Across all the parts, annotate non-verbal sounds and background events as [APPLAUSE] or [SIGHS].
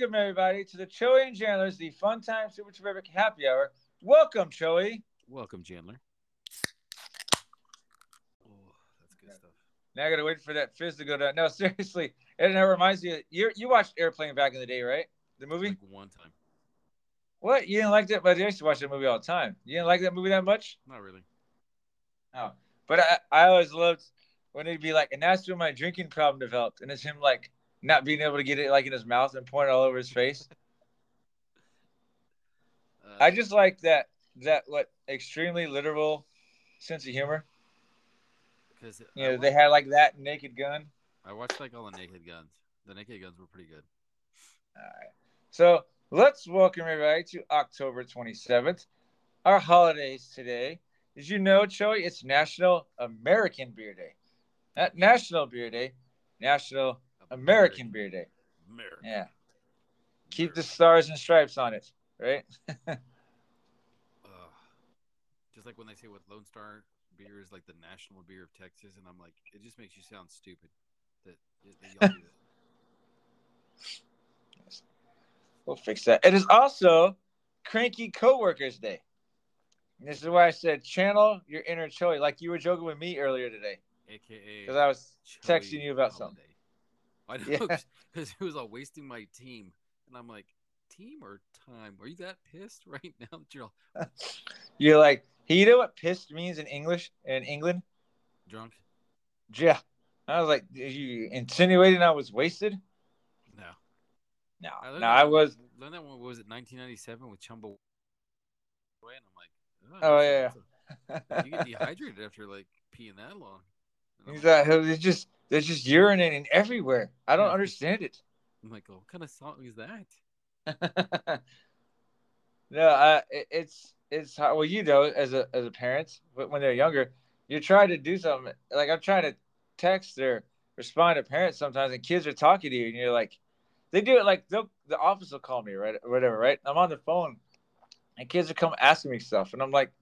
Welcome everybody to the Choey and Chandler's the Fun Time Super Terrific Happy Hour. Welcome, Choey. Welcome, Chandler. Oh, that's good stuff. Now I gotta wait for that fizz to go down. No, [LAUGHS] seriously, and it reminds you. You you watched Airplane back in the day, right? The movie. Like one time. What you didn't like that? But I used to watch that movie all the time. You didn't like that movie that much? Not really. Oh, but I I always loved when it'd be like, and that's when my drinking problem developed, and it's him like not being able to get it like in his mouth and point it all over his face. Uh, I just like that that what extremely literal sense of humor. because You know, they had like that Naked Gun. I watched like all the Naked Guns. The Naked Guns were pretty good. All right. So let's welcome everybody to October 27th, our holidays today. Did you know, Joey, it's National American Beer Day? Not National Beer Day, National American Beer Day. American. Yeah. Keep the stars and stripes on it, right? [LAUGHS] Ugh. just like when they say what Lone Star beer is like the national beer of Texas, and I'm like, it just makes you sound stupid. That, that y'all do that. [LAUGHS] We'll fix that. It is also Cranky Coworkers Day. And this is why I said channel your inner Joey, like you were joking with me earlier today, AKA because I was Chili texting you about something. I Yeah. know because it was all wasting my team, and I'm like, team or time? Are you that pissed [LAUGHS] right now that you're all [LAUGHS] You're like, hey, you know what pissed means in English in England? drunk? Yeah. I was like, are you insinuating I was wasted? No. No, learned no, that I was. Learned that one what was it 1997 with Chumbo. And I'm like, Oh, that's yeah. you get [LAUGHS] dehydrated after like peeing that long. He's like, they're just they're just urinating everywhere. I don't Yeah. understand it. I'm like, what kind of song is that? [LAUGHS] no, uh, it, it's it's how well you know as a as a parent, but when they're younger, you're trying to do something. Like I'm trying to text or respond to parents sometimes, and kids are talking to you, and you're like, they do it like they'll the office will call me right or whatever, right? I'm on the phone, and kids are come asking me stuff, and I'm like,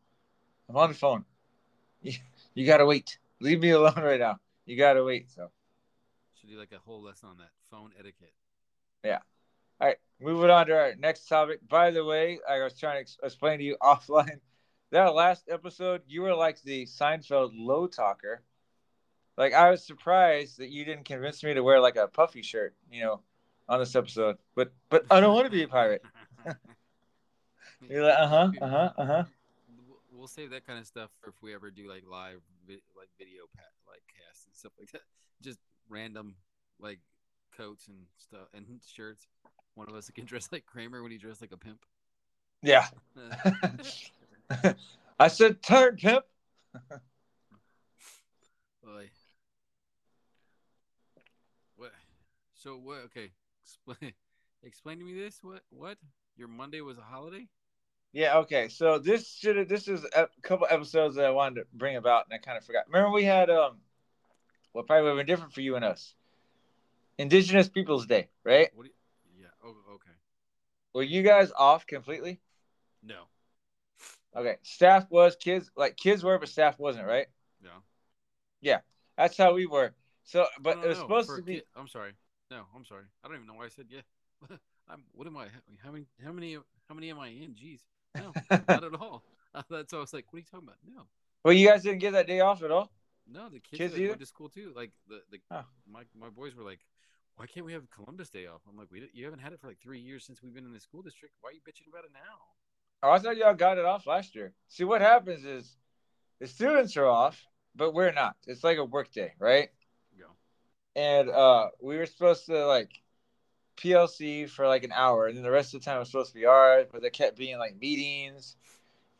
I'm on the phone. You, [LAUGHS] you gotta wait. Leave me alone right now. You gotta wait. So. Should do like a whole lesson on that phone etiquette. Yeah. All right, moving on to our next topic. By the way, I was trying to ex- explain to you [LAUGHS] offline that last episode, you were like the Seinfeld low talker. Like I was surprised that you didn't convince me to wear like a puffy shirt, you know, on this episode. But but I don't want to be a pirate. [LAUGHS] [LAUGHS] You're like, uh huh, uh huh, uh huh. We'll- save that kind of stuff for if we ever do like live, vi- like video, like casts and stuff like that. [LAUGHS] Just random, like coats and stuff and shirts. One of us can dress like Kramer when he dressed like a pimp. Yeah. [LAUGHS] [LAUGHS] I said turn pimp. Boy. What? So what? Okay, explain. Explain to me this. What? What? Your Monday was a holiday? Yeah, okay. So this should this is a couple episodes that I wanted to bring about and I kind of forgot. Remember we had um well probably would have been different for you and us. Indigenous Peoples Day, right? What? You, yeah. Oh, okay. Were you guys off completely? No. Okay. Staff was kids like kids were, but staff wasn't, right? No. Yeah, that's how we were. So but No, it was no, supposed for to be kid- I'm sorry. No, I'm sorry. I don't even know why I said yeah. [LAUGHS] I'm. What am I? How many? How many? How many am I in? Jeez. No, [LAUGHS] not at all. That's why I was like, what are you talking about? No. Well you guys didn't get that day off at all? No, the kids, Kids went to school too. Like the, the Oh. my my boys were like, "Why can't we have Columbus Day off?" I'm like, "We you haven't had it for like three years since we've been in the school district. Why are you bitching about it now?" Oh, I thought y'all got it off last year. See what happens is the students are off, but we're not. It's like a work day, right? Go. and uh we were supposed to like PLC for like an hour, and then the rest of the time was supposed to be ours, but there kept being like meetings,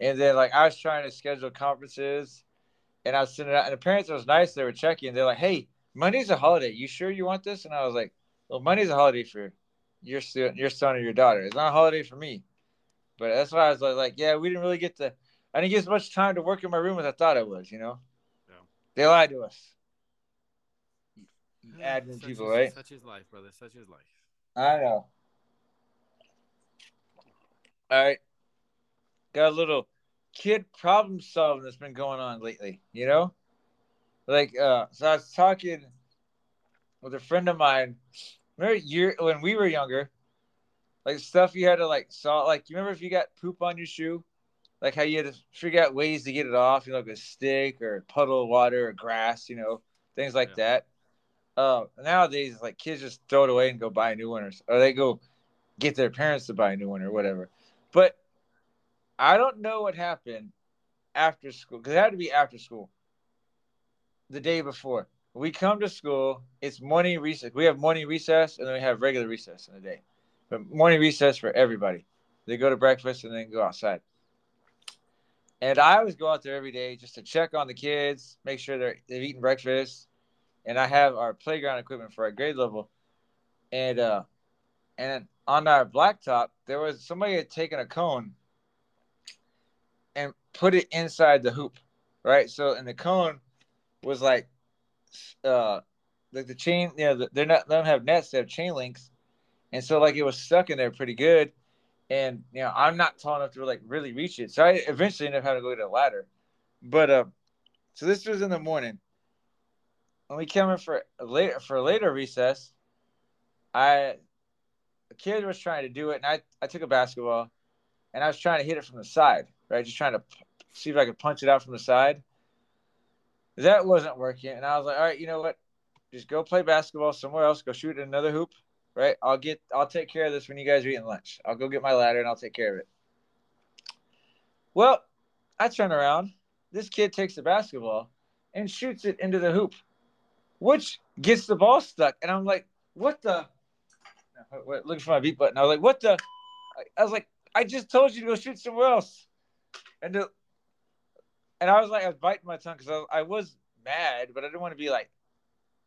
and then like I was trying to schedule conferences, and I was sending out, and the parents was nice. They were checking. They're like, "Hey, Monday's a holiday. You sure you want this?" And I was like, "Well, Monday's a holiday for your student, your son, or your daughter. It's not a holiday for me." But that's why I was like, "Yeah, we didn't really get to. I didn't get as much time to work in my room as I thought I was. You know, Yeah. they lied to us." Hmm. Admin Such people, is, right? Such is life, brother. Such is life. I know. All right. Got a little kid problem solving that's been going on lately, you know? Like, uh, so I was talking with a friend of mine. Remember year when we were younger, like stuff you had to like saw. Like you remember if you got poop on your shoe, like how you had to figure out ways to get it off, you know, like a stick or a puddle of water or grass, you know, things like Yeah. that. Uh, nowadays, like kids just throw it away and go buy a new one, or, or they go get their parents to buy a new one or whatever. But I don't know what happened after school because it had to be after school. The day before we come to school, it's morning recess. We have morning recess and then we have regular recess in the day. But morning recess for everybody. They go to breakfast and then go outside. And I always go out there every day just to check on the kids, make sure they're they've eaten breakfast. And I have our playground equipment for our grade level. And uh and on our blacktop, there was somebody had taken a cone and put it inside the hoop, right? So, and the cone was like, uh, like the chain, you know, they're not, they don't have nets, they have chain links. And so, like, it was stuck in there pretty good. And, you know, I'm not tall enough to like really reach it. So I eventually ended up having to go get a ladder. But, uh, so this was in the morning. When we came in for later, for later recess, I, a kid was trying to do it, and I, I took a basketball, and I was trying to hit it from the side, right? Just trying to see if I could punch it out from the side. That wasn't working, and I was like, all right, you know what? Just go play basketball somewhere else. Go shoot in another hoop, right? I'll get, I'll take care of this when you guys are eating lunch. I'll go get my ladder and I'll take care of it. Well, I turn around. This kid takes the basketball and shoots it into the hoop, which gets the ball stuck. And I'm like, what the? Looking for my beat button. I was like, what the? I was like, I just told you to go shoot somewhere else. And the, and I was like, I was biting my tongue because I, I was mad, but I didn't want to be like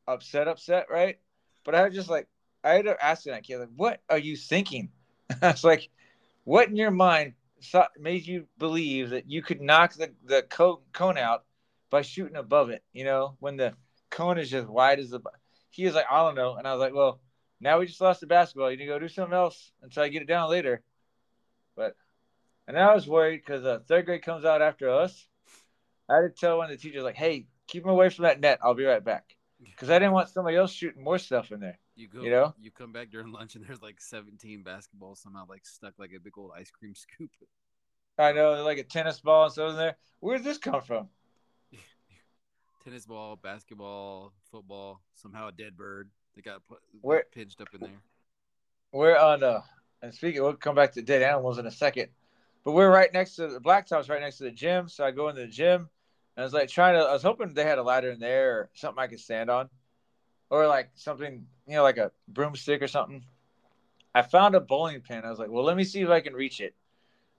upset, upset, right? But I was just like, I ended up asking that kid, like, what are you thinking? [LAUGHS] I was like, what in your mind thought, made you believe that you could knock the, the cone out by shooting above it, you know, when the cone is just wide as the. He was like, I don't know. And I was like, well, now we just lost the basketball. You need to go do something else until I get it down later. But, and I was worried because uh, third grade comes out after us. I had to tell one of the teachers, like, hey, keep him away from that net. I'll be right back. Because I didn't want somebody else shooting more stuff in there. You go, You know? you come back during lunch and there's like 17 basketballs somehow like stuck like a big old ice cream scoop. I know, like a tennis ball and stuff in there. Where did this come from? Tennis ball, basketball, football, somehow a dead bird. They got put Where- pinched up in there. We're on, uh, and speaking, we'll come back to dead animals in a second. But we're right next to the blacktop's right next to the gym. So I go into the gym and I was like trying to, I was hoping they had a ladder in there or something I could stand on or like something, you know, like a broomstick or something. I found a bowling pin. I was like, well, let me see if I can reach it.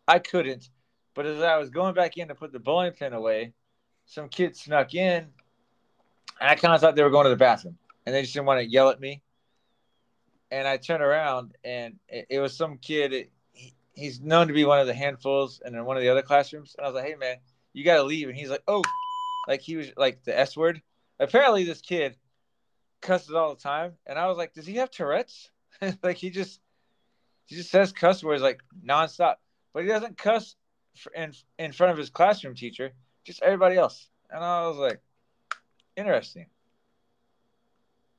I couldn't. But as I was going back in to put the bowling pin away, some kids snuck in and I kind of thought they were going to the bathroom and they just didn't want to yell at me. And I turned around and it, it was some kid. It, he, he's known to be one of the handfuls and in one of the other classrooms. And I was like, hey, man, you got to leave. And he's like, oh, like he was like the S word. Apparently, this kid cusses all the time. And I was like, does he have Tourette's? [LAUGHS] like he just, he just says cuss words like nonstop, but he doesn't cuss in, in front of his classroom teacher, just everybody else. And I was like, interesting.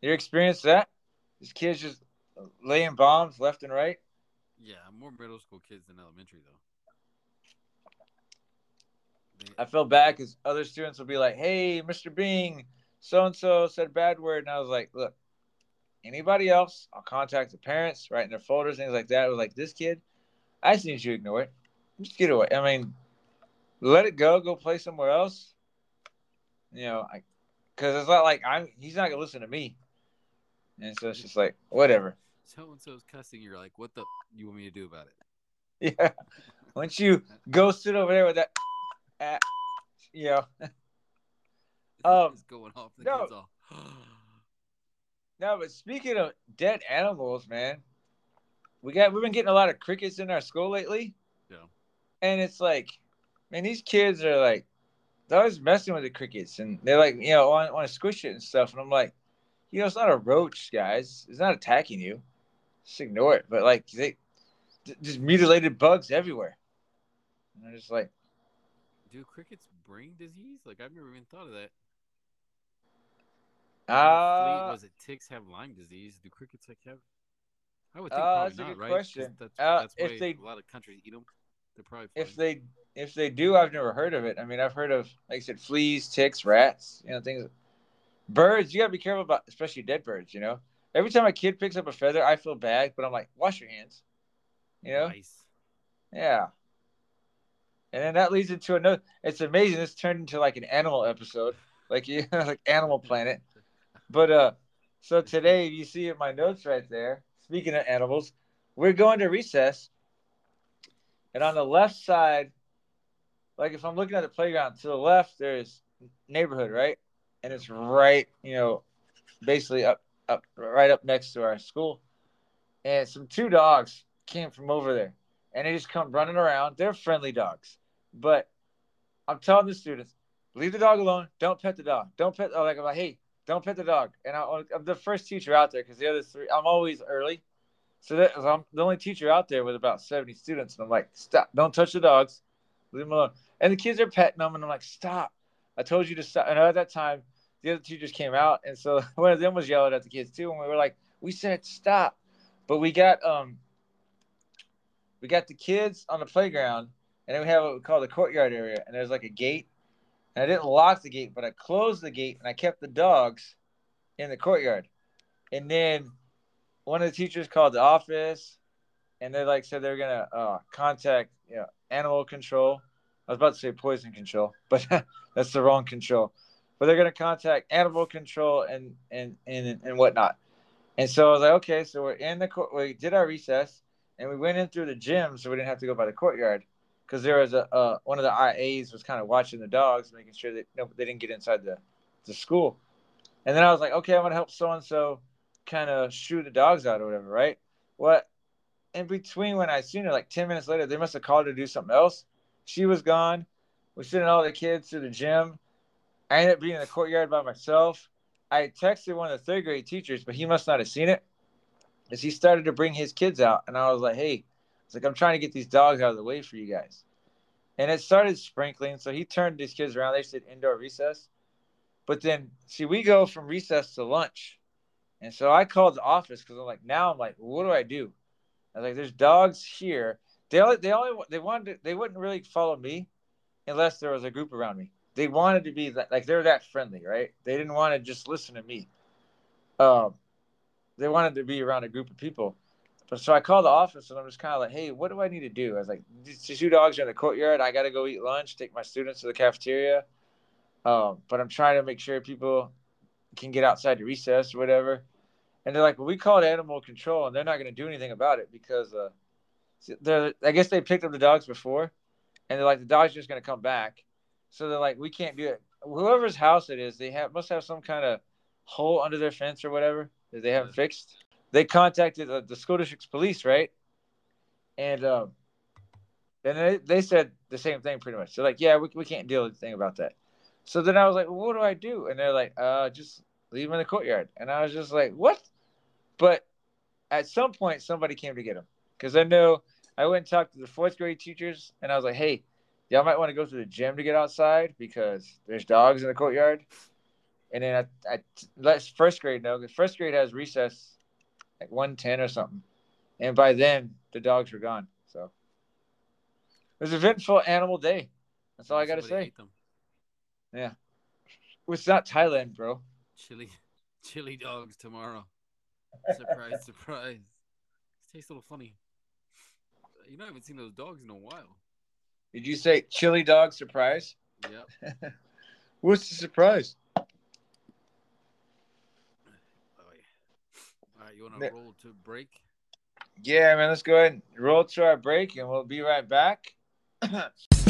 You experienced that? These kids just laying bombs left and right. Yeah, more middle school kids than elementary though. They- I felt bad because other students would be like, "Hey, Mr. Bing, so and so said a bad word," and I was like, "Look, anybody else, I'll contact the parents, write in their folders, things like that." I was like, "This kid, I just need you to ignore it. Just get away. I mean, let it go. Go play somewhere else. You know, I because it's not like I'm. He's not gonna listen to me, and so it's just like whatever. so and so's cussing. You're like, what the you want me to do about it? [LAUGHS] Yeah. Once you go sit over there with that, uh, you know. [LAUGHS] [LAUGHS] Um, it's going off. The no. kids all. [GASPS] No, but speaking of dead animals, man, we got we've been getting a lot of crickets in our school lately. Yeah. And it's like, man, these kids are like, they're always messing with the crickets, and they're like, you know, want, want to squish it and stuff. And I'm like, you know, it's not a roach, guys. It's not attacking you. Just ignore it. But like, they just mutilated bugs everywhere. And I'm just like, Do crickets bring disease? Like I've never even thought of that. ah, Flea- was it ticks have Lyme disease? Do crickets like have? I would think Uh, probably that's a not, good right? question. That's, Uh, that's if they- a lot of countries eat them. They're probably If they if they do, I've never heard of it. I mean, I've heard of like I said, fleas, ticks, rats. You know, things. Birds, you gotta be careful about, especially dead birds. You know, every time a kid picks up a feather, I feel bad, but I'm like, wash your hands. You know, nice. yeah. And then that leads into another. It's amazing. This turned into like an animal episode, like [LAUGHS] you know, like Animal Planet. But uh, so today you see in my notes right there. Speaking of animals, we're going to recess, and on the left side, like if I'm looking at the playground, to the left there's neighborhood, right, and it's right, you know, basically up up right up next to our school, and some two dogs came from over there, and they just come running around. They're friendly dogs, but I'm telling the students, leave the dog alone. Don't pet the dog. Don't pet. Oh, like I'm like, hey, don't pet the dog. And I, I'm the first teacher out there because the other three, I'm always early. So that I'm the only teacher out there with about 70 students. And I'm like, stop, don't touch the dogs, leave them alone. And the kids are petting them. And I'm like, stop. I told you to stop. And at that time, the other teachers came out. And so [LAUGHS] one of them was yelling at the kids too. And we were like, we said stop. But we got, um, we got the kids on the playground. And then we have what we call the courtyard area. And there's like a gate. And I didn't lock the gate, but I closed the gate and I kept the dogs in the courtyard. And then one of the teachers called the office and they like said they're gonna uh, contact you know, animal control. I was about to say poison control, [LAUGHS] but that's the wrong control. But they're gonna contact animal control and and and and whatnot. And so I was like, okay, so we're in the court. We did our recess and we went in through the gym, so we didn't have to go by the courtyard because there was a uh, one of the IAs was kind of watching the dogs, making sure that no, they didn't get inside the the school. And then I was like, okay, I'm gonna help so and so kind of shoo the dogs out or whatever, right? What in between when I seen her, like 10 minutes later, they must have called her to do something else. She was gone. We sending all the kids to the gym. I ended up being in the courtyard by myself. I texted one of the third grade teachers, but he must not have seen it. As he started to bring his kids out, and I was like, hey, it's like I'm trying to get these dogs out of the way for you guys. And it started sprinkling. So he turned these kids around. They said indoor recess. But then see, we go from recess to lunch. And so I called the office because I'm like, now I'm like, what do I do? I was like, there's dogs here. They only, they only, they wanted, to, they wouldn't really follow me unless there was a group around me. They wanted to be that, like, they're that friendly, right? They didn't want to just listen to me. Um, they wanted to be around a group of people. But so I called the office and I'm just kind of like, hey, what do I need to do? I was like, these two dogs are in the courtyard. I got to go eat lunch, take my students to the cafeteria. Um, but I'm trying to make sure people can get outside to recess or whatever. And they're like, well, we called animal control and they're not going to do anything about it because uh, they're, I guess they picked up the dogs before and they're like, the dog's just going to come back. So they're like, we can't do it. Whoever's house it is, they have must have some kind of hole under their fence or whatever that they haven't fixed. They contacted the, the school district's police, right? And um, and they, they said the same thing pretty much. They're like, yeah, we, we can't deal with anything about that. So then I was like, well, what do I do? And they're like, uh, just leave him in the courtyard. And I was just like, what? But at some point, somebody came to get him because I know I went and talked to the fourth grade teachers, and I was like, hey, y'all might want to go to the gym to get outside because there's dogs in the courtyard. And then I, I let first grade know because first grade has recess like one ten or something, and by then the dogs were gone. So it was an eventful animal day. That's all I got to say. ate them. It's not Thailand, bro. Chili, [LAUGHS] chili dogs tomorrow. Surprise, surprise. tastes a little funny. You know, I haven't seen those dogs in a while. Did you say chili dog surprise? Yep. [LAUGHS] What's the surprise? Oh, yeah. All right, you want to roll to break? Yeah, man. Let's go ahead and roll to our break, and we'll be right back. [CLEARS THROAT]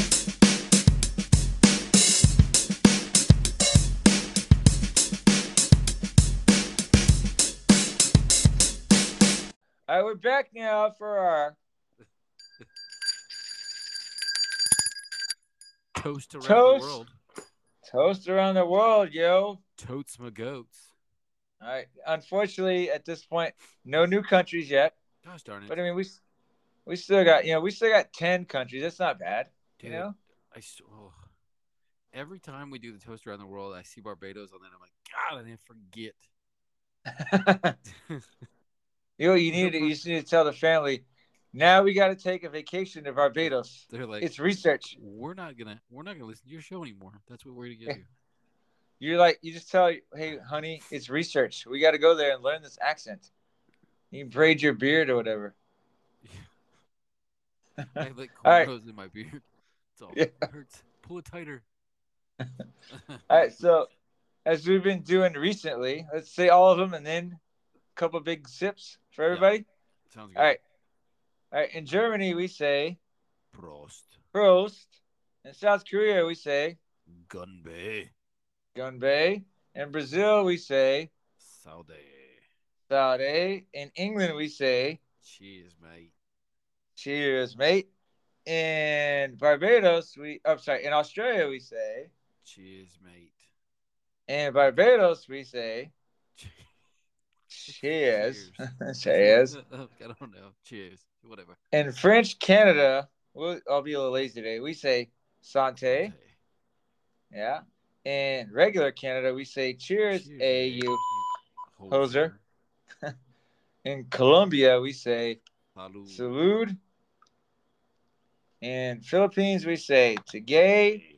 All right, we're back now for our Toast around Toast. the world. toast around the world, yo. Totes my goats. All right. Unfortunately, at this point, no new countries yet. Gosh darn it. But I mean, we we still got you know we still got ten countries. That's not bad. Dude, You know. I oh. every time we do the toast around the world, I see Barbados, and then I'm like, God, I didn't forget. [LAUGHS] [LAUGHS] You know, you need to, you just need to tell the family. Now we got to take a vacation to Barbados. They're like, It's research. we're not gonna, we're not gonna listen to your show anymore. That's what we're gonna get you. [LAUGHS] You're like, you just tell, hey, honey, it's research. We got to go there and learn this accent. You braid your beard or whatever. [LAUGHS] I have like [LAUGHS] All right. cornrows in my beard. It's all Yeah. it hurts. Pull it tighter. All right, so as we've been doing recently, let's say all of them and then couple big sips for everybody. Sounds good. All right. All right. In Germany, we say Prost. Prost. In South Korea, we say Gunbei. Gunbei. In Brazil, we say Saúde. Saúde. In England, we say Cheers, mate. Cheers, mate. In Barbados, we I'm sorry, in Australia we say. Cheers, mate. In Barbados we say cheers. cheers. [LAUGHS] [LAUGHS] I don't know. Cheers. Whatever. In French Canada, we'll, I'll be a little lazy today. We say santé. Yeah. In regular Canada, we say cheers, Cheers, a you. Hoser. [LAUGHS] In Colombia, we say Salud. salud. In Philippines, we say tagay.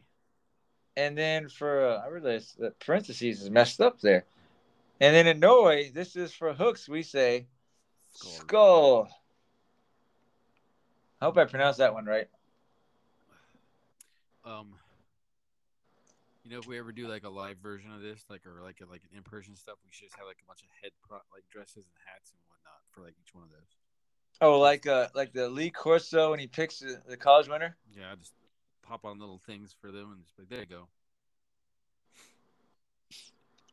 And then for uh, I realized that parentheses is messed up there. And then in Norway, this is for hooks. We say skull. I hope I pronounced that one right. Um, you know, if we ever do like a live version of this, like or like a, like an in person stuff, we should just have like a bunch of head pro- like dresses and hats and whatnot for like each one of those. Oh, like uh, like the Lee Corso when he picks the, the college winner. Yeah, I just pop on little things for them and just like there you go.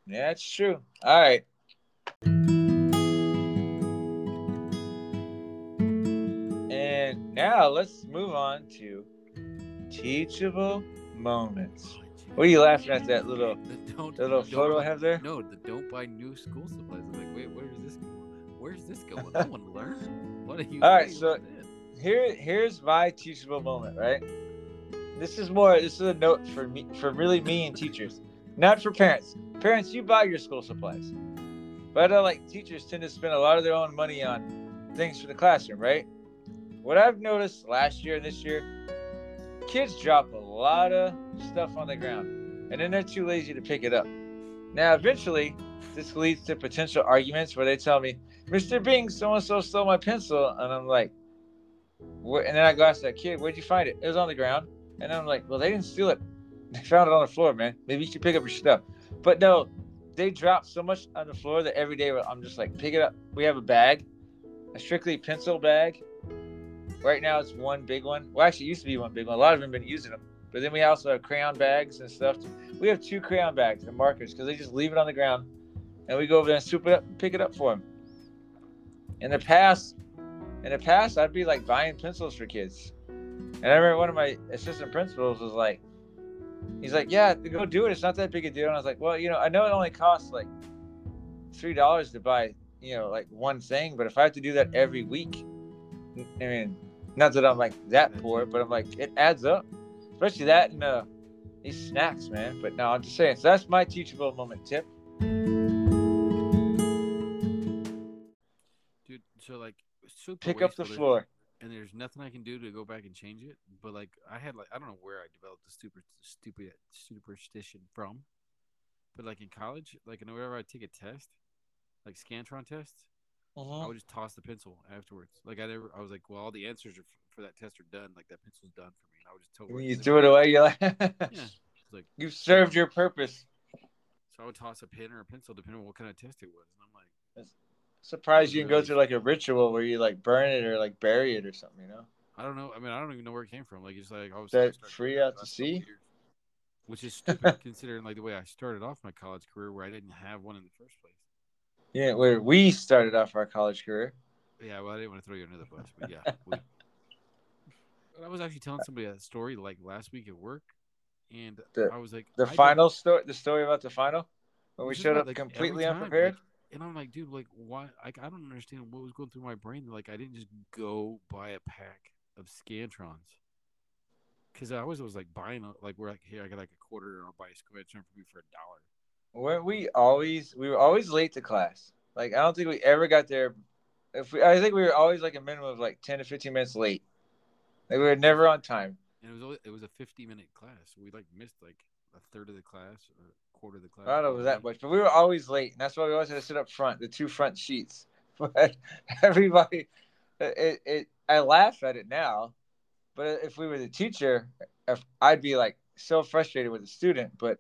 Yeah, it's true. All right. And now let's move on to teachable moments. What are you laughing at that little The don't, that little photo I have there? No, the don't buy new school supplies. I'm like, wait, where's this? Where's this going? I want to learn. What are you? All right, so- Here here's my teachable moment, right? This is more this is a note for me for really me and teachers. Not for parents. Parents, you buy your school supplies. But I like teachers tend to spend a lot of their own money on things for the classroom, right? What I've noticed last year and this year, kids drop a lot of stuff on the ground and then they're too lazy to pick it up. Now, eventually, this leads to potential arguments where they tell me, Mr. Bing, so and so stole my pencil. And I'm like, what? And then I go ask that kid, where'd you find it? It was on the ground. And I'm like, well, they didn't steal it. [LAUGHS] Found it on the floor, man. Maybe you should pick up your stuff. But no, they drop so much on the floor that every day I'm just like, pick it up. We have a bag, a strictly pencil bag. Right now it's one big one. Well, actually, it used to be one big one. A lot of them have been using them. But then we also have crayon bags and stuff. We have two crayon bags and markers because they just leave it on the ground, and we go over there and swoop it up, and pick it up for them. In the past, in the past, I'd be like buying pencils for kids, and I remember one of my assistant principals was like, he's like, "Yeah, go do it. It's not that big a deal." And I was like, "Well, you know, I know it only costs like three dollars to buy, you know, like one thing, but if I have to do that every week, I mean, not that I'm like that poor, but I'm like, it adds up, especially that and uh, these snacks, man. But no, I'm just saying. So that's my teachable moment tip. dude. So like, super Pick up the floor. And there's nothing I can do to go back and change it. But like, I had like, I don't know where I developed the stupid, stupid superstition from. But like in college, like whenever I take a test, like Scantron tests, I uh-huh. would just toss the pencil afterwards. Like I never, I was like, well, all the answers are f- for that test are done. Like that pencil's done for me. And I would just tell. When you threw it away, you're like, [LAUGHS] Yeah. Like you've served your purpose. so, I would toss a pen or a pencil depending on what kind of test it was. And I'm like, Surprised you can go through like a ritual where you like burn it or like bury it or something, you know? I don't know. I mean, I don't even know where it came from. Like it's like I was That free out to sea? which is stupid [LAUGHS] considering like the way I started off my college career, where I didn't have one in the first place. Yeah, where we started off our college career. Yeah, well, I didn't want to throw you under the bus, but yeah. We, [LAUGHS] but I was actually telling somebody that story like last week at work, and The- I was like, The final story, the story about the final, when we showed up like, completely unprepared. like- and I'm like, dude, like, why? Like, I don't understand what was going through my brain. Like, I didn't just go buy a pack of Scantrons. Because I always was like buying, like, we're like, here, I got like a quarter, and I'll buy a Scantron for me for a dollar. Weren't we always? We were always late to class. Like I don't think we ever got there if we, I think we were always like a minimum of like ten to fifteen minutes late. Like we were never on time. And it was only, it was a 50 minute class. We like missed like a third of the class or quarter of the class. I don't know was that uh, much, but we were always late, and that's why we always had to sit up front, the two front sheets. [LAUGHS] But everybody, it, it I laugh at it now, but if we were the teacher, if, I'd be like so frustrated with the student. But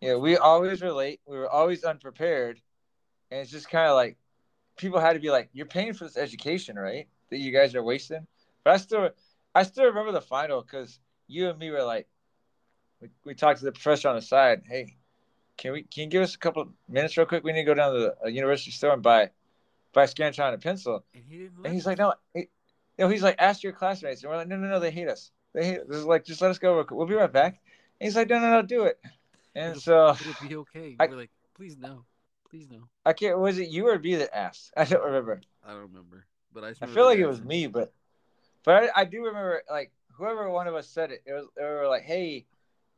yeah, we always were late. We were always unprepared, and it's just kind of like people had to be like, "You're paying for this education, right? That you guys are wasting." But I still, I still remember the final because you and me were like, we, we talked to the professor on the side. Hey, can we can you give us a couple minutes real quick? We need to go down to the university store and buy buy a Scantron and a pencil. And, he didn't And he's like, no, he, you know, he's like, ask your classmates. And we're like, no, no, no, they hate us. They hate us. This is like, just let us go. real quick. We'll be right back. And he's like, no, no, no, do it. And It'll- so It'll be okay. I- We're like, please no, please no. I can't. Was it you or me that asked? [LAUGHS] I don't remember. I don't remember, but I. I feel like it was me, but but I, I do remember like whoever one of us said it. It was they were like, hey,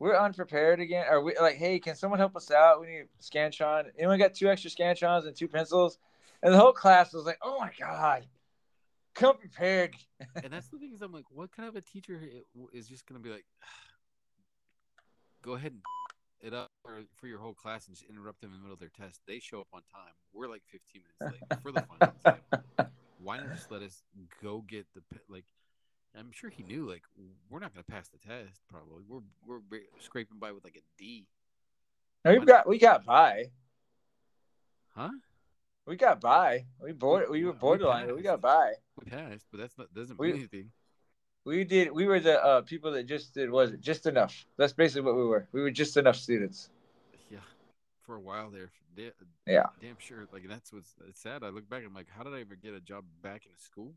we're unprepared again, or we like, hey, can someone help us out? We need Scantron. Anyone got two extra Scantrons and two pencils? And the whole class was like, oh my god, come prepared. and that's the thing is, I'm like, what kind of a teacher is just gonna be like, [SIGHS] go ahead and [LAUGHS] it up for, for your whole class and just interrupt them in the middle of their test. They show up on time. We're like 15 minutes late for the final exam. [LAUGHS] Why not just let us go get the like? I'm sure he knew like we're not gonna pass the test. Probably we're we're scraping by with like a D, No, we got we got by. huh? We got by. We board. We We- were borderline, but we got by. We passed, but that's not doesn't We- mean anything. We did. We were the uh, people that just did. Was it just enough? That's basically what we were. We were just enough students. Yeah, for a while there. Yeah. Damn sure. Like that's what's it's sad. I look back. And I'm like, how did I ever get a job back in schools?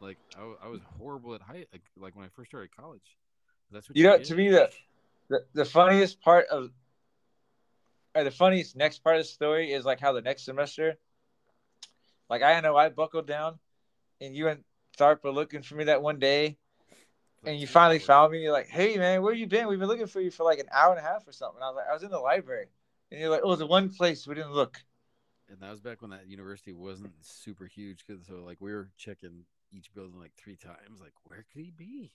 Like I, I was horrible at high. Like, like when I first started college. That's what You know, get. to me, the, the the funniest part of, or the funniest next part of the story is like how the next semester, like I know I buckled down, and you and Tharp were looking for me that one day, and you finally found me. You're like, "Hey man, where you been? We've been looking for you for like an hour and a half or something." I was like, "I was in the library," and you're like, "Oh, the one place we didn't look." And that was back when that university wasn't super huge. Cause so like we were checking each building like three times. Like where could he be?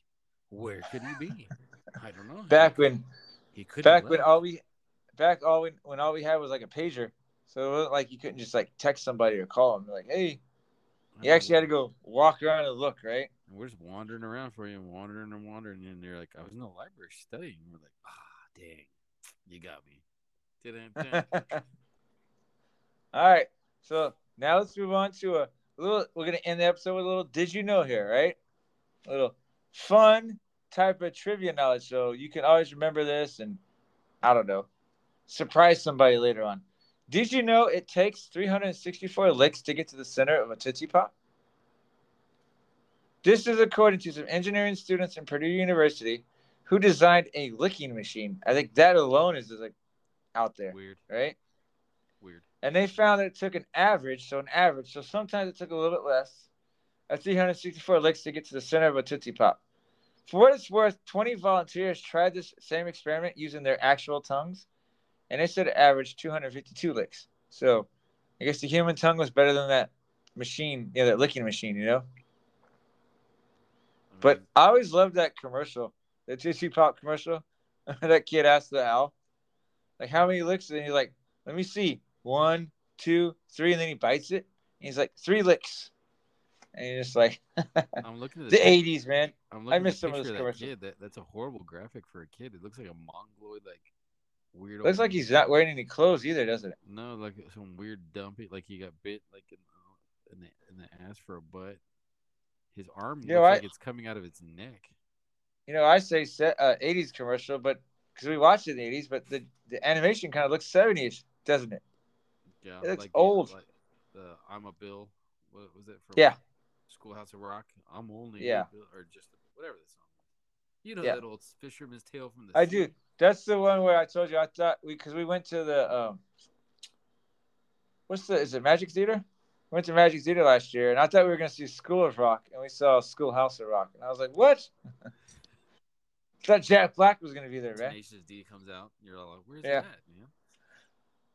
Where could he be? I don't know. Back he, when, he could back when all we, back all when, when all we had was like a pager, so it wasn't like you couldn't just like text somebody or call them. Like, hey, you actually had to go walk around and look, right? And we're just wandering around for you, and wandering and wandering, and you're like, I was in the library studying. We're like, ah, dang, you got me. [LAUGHS] All right. So now let's move on to a little. We're gonna end the episode with a little. Did you know here, right? A little fun type of trivia knowledge, so you can always remember this, and I don't know, surprise somebody later on. Did you know it takes 364 licks to get to the center of a Tootsie Pop? This is according to some engineering students in Purdue University who designed a licking machine. I think that alone is just like out there, weird, right? And they found that it took an average, so an average, so sometimes it took a little bit less, of 364 licks to get to the center of a Tootsie Pop. For what it's worth, 20 volunteers tried this same experiment using their actual tongues, and they said it averaged 252 licks. So I guess the human tongue was better than that machine, yeah, that licking machine, you know? But I always loved that commercial, the Tootsie Pop commercial. [LAUGHS] that kid asked the owl, like, how many licks? And he's like, let me see. One, two, three. And then he bites it. And he's like, three licks. And you're just like, [LAUGHS] I'm looking at the 80s, man. I'm I miss some of those that commercials. kid. That, that's a horrible graphic for a kid. It looks like a mongoloid, like weird. Looks like he's not wearing any clothes either, doesn't it? No, like some weird dumpy. Like he got bit, like in, uh, in the in the ass for a butt. His arm You looks know, like I- it's coming out of its neck. You know, I say set, uh, 80s commercial, but because we watched it in the 80s, but the, the animation kind of looks 70s, doesn't it? Yeah, It looks like the- old. like the I'm a Bill. What was it from? Yeah. Schoolhouse of Rock. I'm only Yeah. Bill, or just whatever the song. You know Yeah. that old Fisherman's Tale from the. I sea? do. That's the one where I told you I thought we because we went to the um, what's the is it Magic Theater? We went to Magic Theater last year, and I thought we were gonna see School of Rock, and we saw Schoolhouse of Rock, and I was like, what? [LAUGHS] thought Jack Black was gonna be there, man. Tenacious D comes out. and You're all like, "Where's Yeah. that, man?"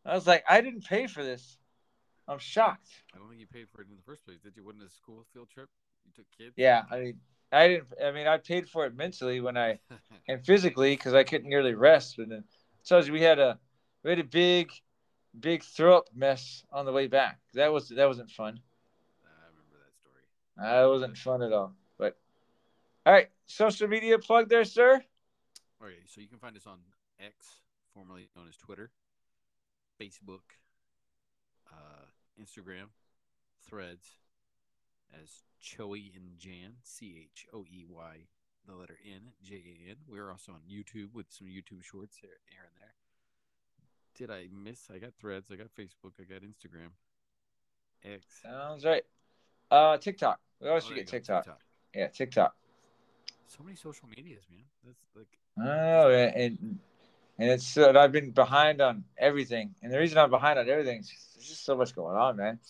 I was like, I didn't pay for this. I'm shocked. I don't think you paid for it in the first place. Did you? Wasn't a school field trip? You took kids. Yeah, I mean, I didn't. I mean, I paid for it mentally when I [LAUGHS] and physically because I couldn't really rest. And then you we had a we had a big, big throw up mess on the way back. That was that wasn't fun. I remember that story. That wasn't fun at all. But all right, social media plug there, sir. Oh, okay, so you can find us on X, formerly known as Twitter, Facebook, uh, Instagram, Threads, as Choey and Jan, C H O E Y, the letter N, J A N. We're also on YouTube with some YouTube shorts here, here and there. Did I miss? I got Threads, I got Facebook, I got Instagram, X. Sounds right. Uh, TikTok. We always Oh, you go, TikTok. Yeah, TikTok. So many social medias, man. That's like Oh, and and it's uh, I've been behind on everything, and the reason I'm behind on everything is there's just so much going on, man.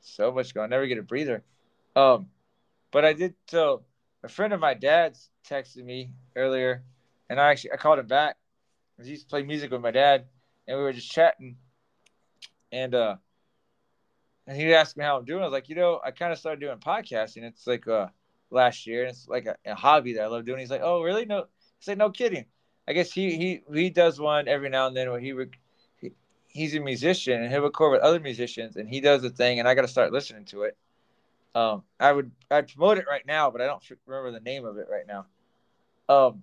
So much going. I never get a breather. Um, but I did. So a friend of my dad's texted me earlier, and I actually I called him back he used to play music with my dad, and we were just chatting, and uh, and he asked me how I'm doing. I was like, you know, I kind of started doing podcasting. It's like uh last year, and it's like a, a hobby that I love doing. He's like, oh, really? No, he's like, no kidding. I guess he he he does one every now and then where he, he he's a musician and he'll record with other musicians and he does a thing and I got to start listening to it. Um, I would I'd promote it right now, but I don't remember the name of it right now. Um,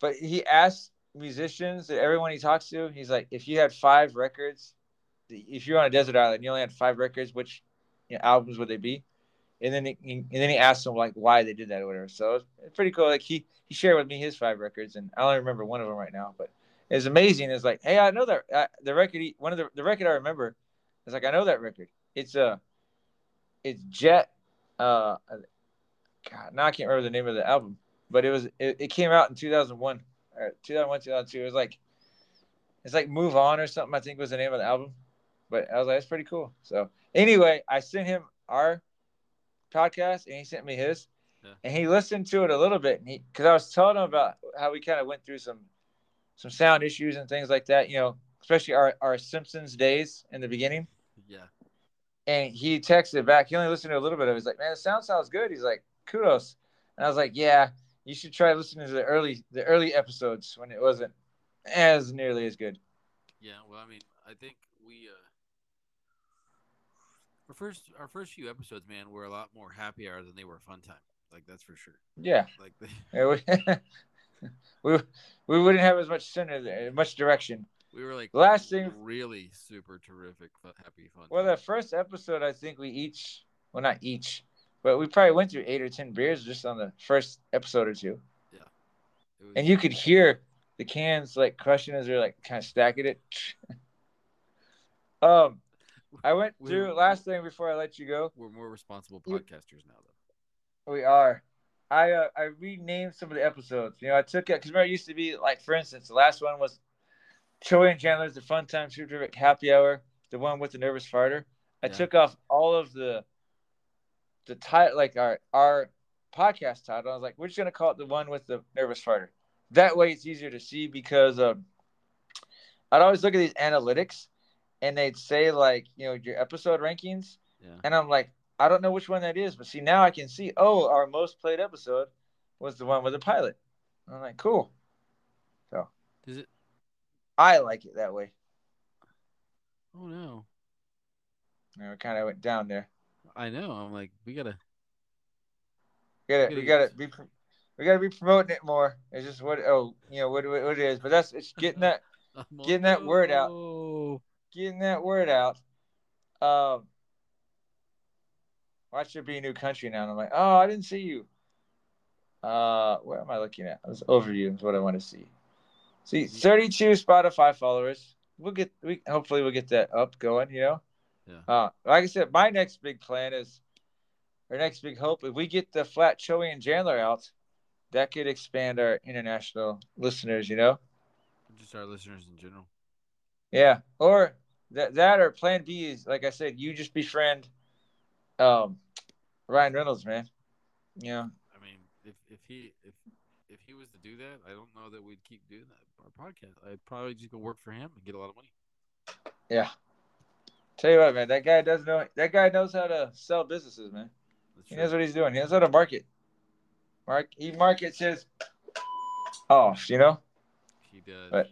but he asks musicians that everyone he talks to, he's like, if you had five records, if you're on a desert island, you only had five records, which you know, albums would they be? And then he, and then he asked him like why they did that or whatever. So it's pretty cool. Like he he shared with me his five records, and I only remember one of them right now. But it's amazing. It's like, hey, I know that uh, the record. He, one of the the record I remember. It's like I know that record. It's a, uh, it's Jet. Uh, God, now I can't remember the name of the album, but it was it, it came out in 2001 or 2001 2002. It was like, it's like Move On or something. I think was the name of the album. But I was like, that's pretty cool. So anyway, I sent him our podcast and he sent me his yeah. and he listened to it a little bit and he because i was telling him about how we kind of went through some some sound issues and things like that you know especially our, our simpsons days in the beginning. Yeah. And he texted back. He only listened to a little bit of it. He's like man the sound sounds good. He's like kudos. And i was like yeah you should try listening to the early the early episodes when it wasn't as nearly as good. Yeah well i mean i think we uh our first our first few episodes, man, were a lot more happy hour than they were fun time. Like that's for sure. Yeah. Like yeah, [LAUGHS] we, [LAUGHS] we we wouldn't have as much center, much direction. We were like the last thing really super terrific, happy fun. Well, the first episode, I think we each, well, not each, but we probably went through eight or ten beers just on the first episode or two. Yeah. Was, and you could hear the cans like crushing as they're like kind of stacking it. [LAUGHS] um, I went through we're, last thing before I let you go. We're more responsible podcasters now, though. We are. I uh, I renamed some of the episodes. You know, I took it because remember it used to be like, for instance, the last one was Choey and Chandler's the Fun Time Super Happy Hour, the one with the nervous farter. I yeah. took off all of the the title, like our our podcast title. I was like, we're just gonna call it the one with the nervous farter. That way, it's easier to see because um, I'd always look at these analytics and they'd say like you know your episode rankings. Yeah. and i'm like i don't know which one that is but see now i can see oh our most played episode was the one with the pilot. I'm like cool. So is it i like it that way. Oh no. It kind of went down there. I know. I'm like we gotta we gotta we gotta be we gotta be promoting it more. It's just what oh you know what, what it is. But that's it's getting that [LAUGHS] getting that word out oh. Getting that word out. Um, watch there be a new country now. And I'm like, oh, I didn't see you. Uh, what am I looking at? This overview is what I want to see. See, 32 Spotify followers. We'll get we hopefully we'll get that up going. You know. Yeah. Uh, like I said, my next big plan is, our next big hope, if we get the Flat Choey and Chandler out, that could expand our international listeners. You know. Just our listeners in general. Yeah, or that that or Plan B is like I said, you just befriend um Ryan Reynolds, man. Yeah. I mean, if if he if if he was to do that, I don't know that we'd keep doing that our podcast. I'd probably just go work for him and get a lot of money. Yeah. Tell you what, man, that guy does know. That guy knows how to sell businesses, man. That's He true. knows what he's doing. He knows how to market. Mark, he markets his off. You know. He does. But-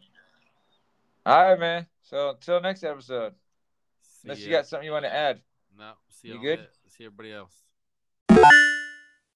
All right, man. So until next episode, See unless you got something you want to add. No, see You good? See everybody else.